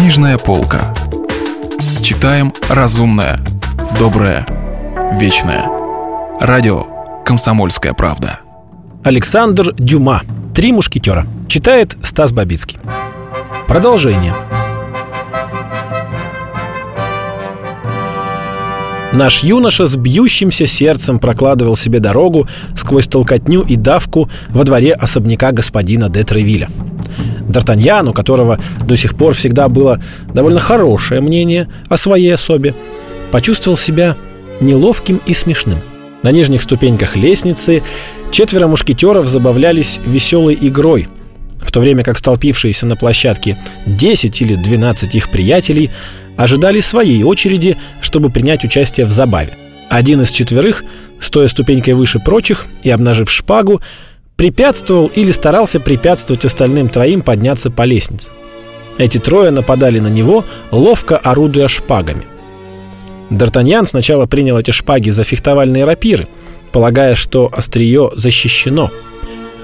Книжная полка. Читаем разумное, доброе, вечное. Радио «Комсомольская правда». Александр Дюма. «Три мушкетера». Читает Стас Бабицкий. Продолжение. Наш юноша с бьющимся сердцем прокладывал себе дорогу сквозь толкотню и давку во дворе особняка господина де Тревиля. Д'Артаньян, у которого до сих пор всегда было довольно хорошее мнение о своей особе, почувствовал себя неловким и смешным. На нижних ступеньках лестницы четверо мушкетеров забавлялись веселой игрой, в то время как столпившиеся на площадке 10 или 12 их приятелей ожидали своей очереди, чтобы принять участие в забаве. Один из четверых, стоя ступенькой выше прочих и обнажив шпагу, препятствовал или старался препятствовать остальным троим подняться по лестнице. Эти трое нападали на него, ловко орудуя шпагами. Д'Артаньян сначала принял эти шпаги за фехтовальные рапиры, полагая, что острие защищено.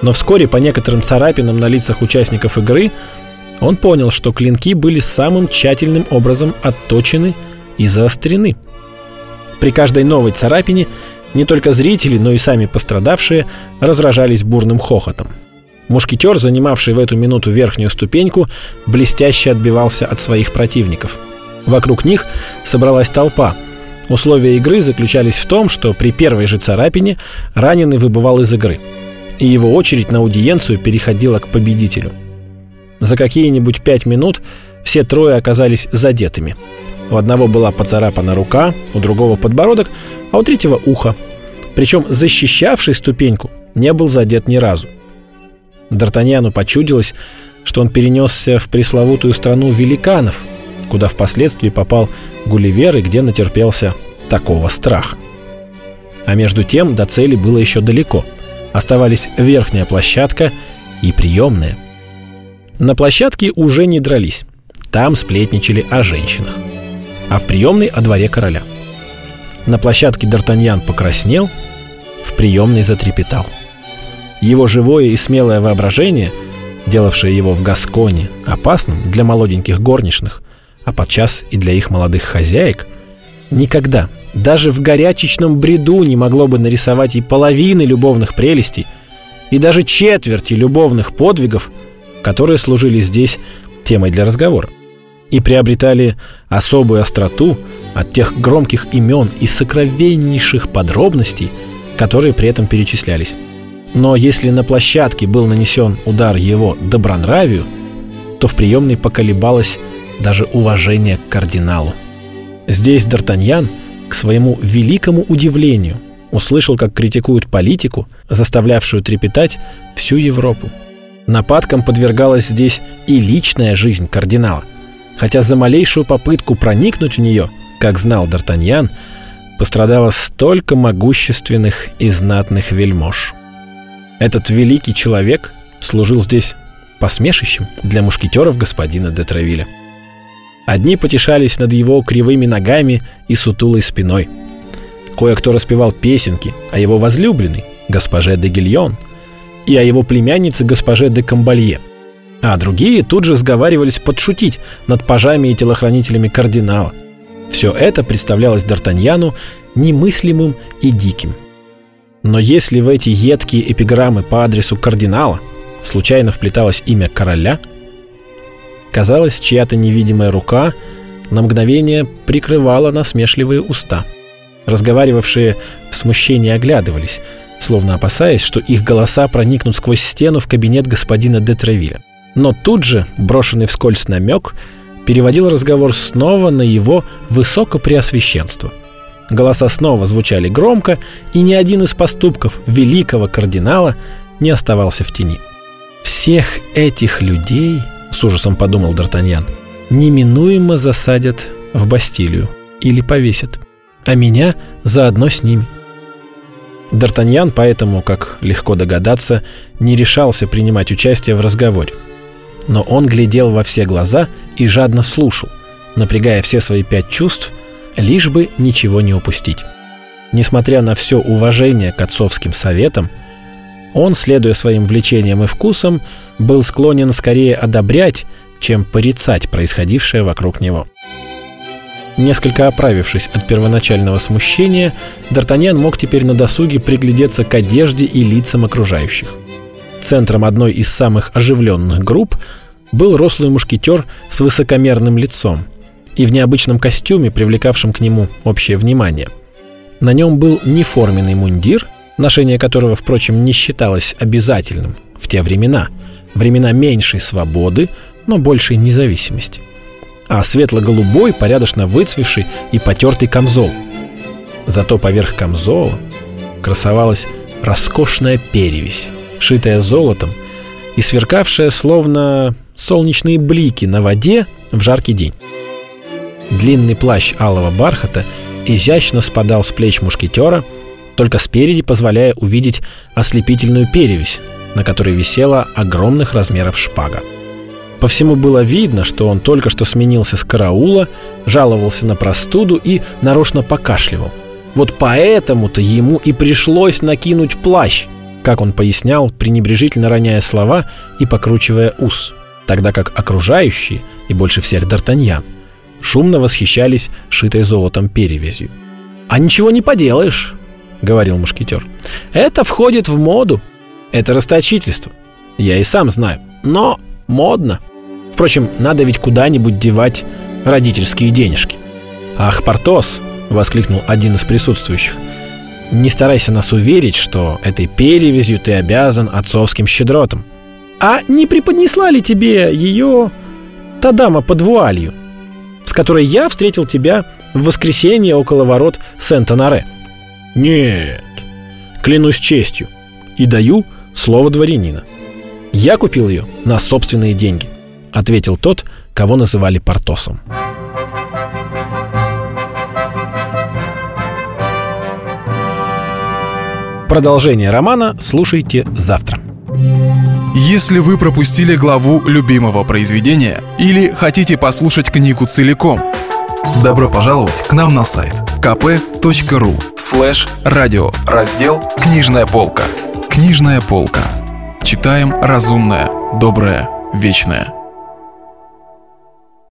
Но вскоре по некоторым царапинам на лицах участников игры он понял, что клинки были самым тщательным образом отточены и заострены. При каждой новой царапине не только зрители, но и сами пострадавшие разражались бурным хохотом. Мушкетер, занимавший в эту минуту верхнюю ступеньку, блестяще отбивался от своих противников. Вокруг них собралась толпа. Условия игры заключались в том, что при первой же царапине раненый выбывал из игры, и его очередь на аудиенцию переходила к победителю – за какие-нибудь пять минут все трое оказались задетыми. У одного была поцарапана рука, у другого подбородок, а у третьего ухо. Причем защищавший ступеньку не был задет ни разу. Д'Артаньяну почудилось, что он перенесся в пресловутую страну великанов, куда впоследствии попал Гулливер и где натерпелся такого страха. А между тем до цели было еще далеко. Оставались верхняя площадка и приемная – на площадке уже не дрались. Там сплетничали о женщинах. А в приемной о дворе короля. На площадке Д'Артаньян покраснел, в приемной затрепетал. Его живое и смелое воображение, делавшее его в Гасконе опасным для молоденьких горничных, а подчас и для их молодых хозяек, никогда, даже в горячечном бреду не могло бы нарисовать и половины любовных прелестей, и даже четверти любовных подвигов – которые служили здесь темой для разговора и приобретали особую остроту от тех громких имен и сокровеннейших подробностей, которые при этом перечислялись. Но если на площадке был нанесен удар его добронравию, то в приемной поколебалось даже уважение к кардиналу. Здесь Д'Артаньян, к своему великому удивлению, услышал, как критикуют политику, заставлявшую трепетать всю Европу. Нападкам подвергалась здесь и личная жизнь кардинала. Хотя за малейшую попытку проникнуть в нее, как знал Д'Артаньян, пострадало столько могущественных и знатных вельмож. Этот великий человек служил здесь посмешищем для мушкетеров господина де Травиля. Одни потешались над его кривыми ногами и сутулой спиной. Кое-кто распевал песенки о его возлюбленной, госпоже де Гильон, и о его племяннице госпоже де Камбалье. А другие тут же сговаривались подшутить над пажами и телохранителями кардинала. Все это представлялось Д'Артаньяну немыслимым и диким. Но если в эти едкие эпиграммы по адресу кардинала случайно вплеталось имя короля, казалось, чья-то невидимая рука на мгновение прикрывала насмешливые уста. Разговаривавшие в смущении оглядывались – словно опасаясь, что их голоса проникнут сквозь стену в кабинет господина де Тревиля. Но тут же, брошенный вскользь намек, переводил разговор снова на его высокопреосвященство. Голоса снова звучали громко, и ни один из поступков великого кардинала не оставался в тени. «Всех этих людей, — с ужасом подумал Д'Артаньян, — неминуемо засадят в Бастилию или повесят, а меня заодно с ними. Д'Артаньян поэтому, как легко догадаться, не решался принимать участие в разговоре. Но он глядел во все глаза и жадно слушал, напрягая все свои пять чувств, лишь бы ничего не упустить. Несмотря на все уважение к отцовским советам, он, следуя своим влечениям и вкусам, был склонен скорее одобрять, чем порицать происходившее вокруг него. Несколько оправившись от первоначального смущения, Д'Артаньян мог теперь на досуге приглядеться к одежде и лицам окружающих. Центром одной из самых оживленных групп был рослый мушкетер с высокомерным лицом и в необычном костюме, привлекавшем к нему общее внимание. На нем был неформенный мундир, ношение которого, впрочем, не считалось обязательным в те времена, времена меньшей свободы, но большей независимости – а светло-голубой, порядочно выцвевший и потертый камзол. Зато поверх камзола красовалась роскошная перевесь, шитая золотом и сверкавшая словно солнечные блики на воде в жаркий день. Длинный плащ алого бархата изящно спадал с плеч мушкетера, только спереди позволяя увидеть ослепительную перевесь, на которой висела огромных размеров шпага. По всему было видно, что он только что сменился с караула, жаловался на простуду и нарочно покашливал. Вот поэтому-то ему и пришлось накинуть плащ, как он пояснял, пренебрежительно роняя слова и покручивая ус, тогда как окружающие, и больше всех Д'Артаньян, шумно восхищались шитой золотом перевязью. «А ничего не поделаешь», — говорил мушкетер. «Это входит в моду. Это расточительство. Я и сам знаю. Но модно. Впрочем, надо ведь куда-нибудь девать родительские денежки. «Ах, Портос!» — воскликнул один из присутствующих. «Не старайся нас уверить, что этой перевязью ты обязан отцовским щедротам. А не преподнесла ли тебе ее та дама под вуалью, с которой я встретил тебя в воскресенье около ворот Сент-Анаре?» «Нет, клянусь честью и даю слово дворянина. Я купил ее на собственные деньги ответил тот, кого называли Портосом. Продолжение романа слушайте завтра. Если вы пропустили главу любимого произведения или хотите послушать книгу целиком, добро пожаловать к нам на сайт kp.ru слэш радио раздел «Книжная полка». Книжная полка. Читаем разумное, доброе, вечное.